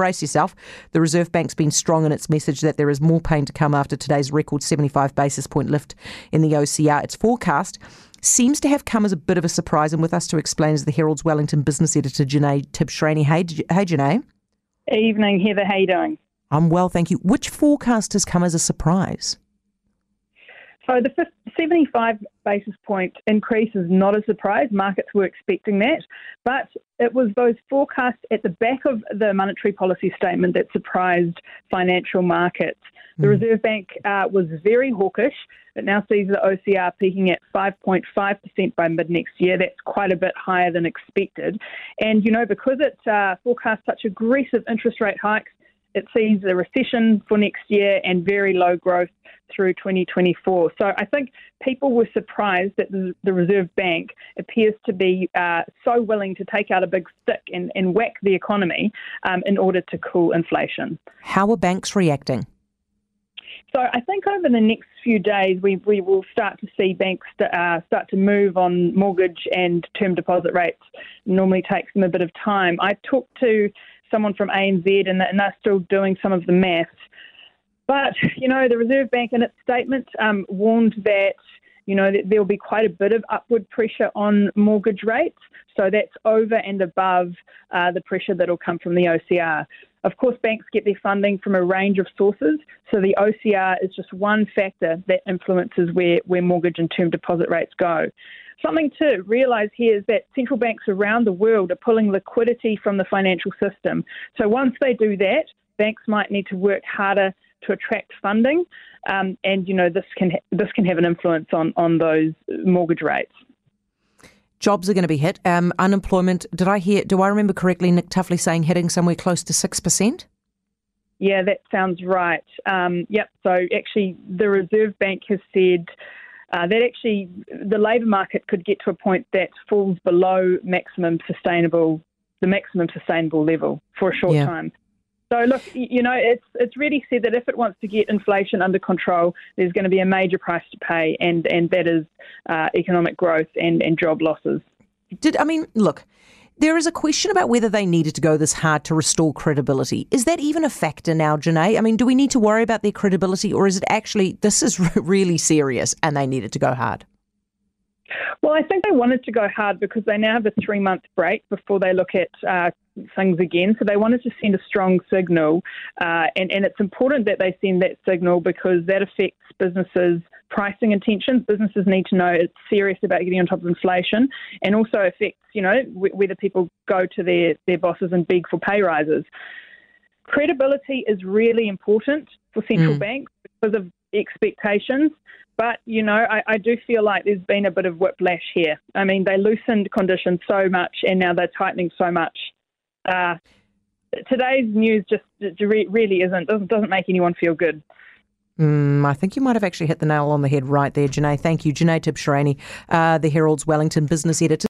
brace yourself. The Reserve Bank's been strong in its message that there is more pain to come after today's record 75 basis point lift in the OCR. Its forecast seems to have come as a bit of a surprise. And with us to explain is the Herald's Wellington business editor, Jenée Tibshraeny. Hey, hey Jenée. Evening, Heather. How you doing? I'm well, thank you. Which forecast has come as a surprise? So the 75 basis point increase is not a surprise. Markets were expecting that. But it was those forecasts at the back of the monetary policy statement that surprised financial markets. The mm. Reserve Bank uh, was very hawkish. It now sees the OCR peaking at 5.5% by mid next year. That's quite a bit higher than expected. And, you know, because it uh, forecasts such aggressive interest rate hikes, it sees a recession for next year and very low growth through 2024. So I think people were surprised that the, Reserve Bank appears to be uh, so willing to take out a big stick and, and whack the economy um, in order to cool inflation. How are banks reacting? So I think over the next few days we, we will start to see banks uh, start to move on mortgage and term deposit rates. It normally takes them a bit of time. I talked to someone from ANZ and, and they're still doing some of the maths. But, you know, the Reserve Bank in its statement um, warned that, you know, that there'll be quite a bit of upward pressure on mortgage rates. So that's over and above uh, the pressure that'll come from the OCR. Of course, banks get their funding from a range of sources, so the OCR is just one factor that influences where, where mortgage and term deposit rates go. Something to realise here is that central banks around the world are pulling liquidity from the financial system. So once they do that, banks might need to work harder to attract funding, um, and you know this can this can have an influence on on those mortgage rates. Jobs are going to be hit. Um, unemployment. Did I hear? Do I remember correctly? Nick Tuffley saying hitting somewhere close to six percent. Yeah, that sounds right. Um, yep. So actually, the Reserve Bank has said uh, that actually the labour market could get to a point that falls below maximum sustainable, the maximum sustainable level for a short yeah. time. So look, you know, it's it's really said that if it wants to get inflation under control, there's going to be a major price to pay, and and that is uh, economic growth and and job losses. Did I mean look? There is a question about whether they needed to go this hard to restore credibility. Is that even a factor now, Jenée? I mean, do we need to worry about their credibility, or is it actually this is really serious and they needed to go hard? Well, I think they wanted to go hard because they now have a three month break before they look at uh, things again. So they wanted to send a strong signal, uh, and, and it's important that they send that signal because that affects businesses' pricing intentions. Businesses need to know it's serious about getting on top of inflation, and also affects you know w- whether people go to their their bosses and beg for pay rises. Credibility is really important for central mm. banks because of expectations. But, you know, I, I, do feel like there's been a bit of whiplash here. I mean, they loosened conditions so much and now they're tightening so much. Uh, today's news just really isn't, doesn't, doesn't make anyone feel good. Mm, I think you might have actually hit the nail on the head right there, Jenée. Thank you. Jenée Tibshraeny, uh, the Herald's Wellington business editor.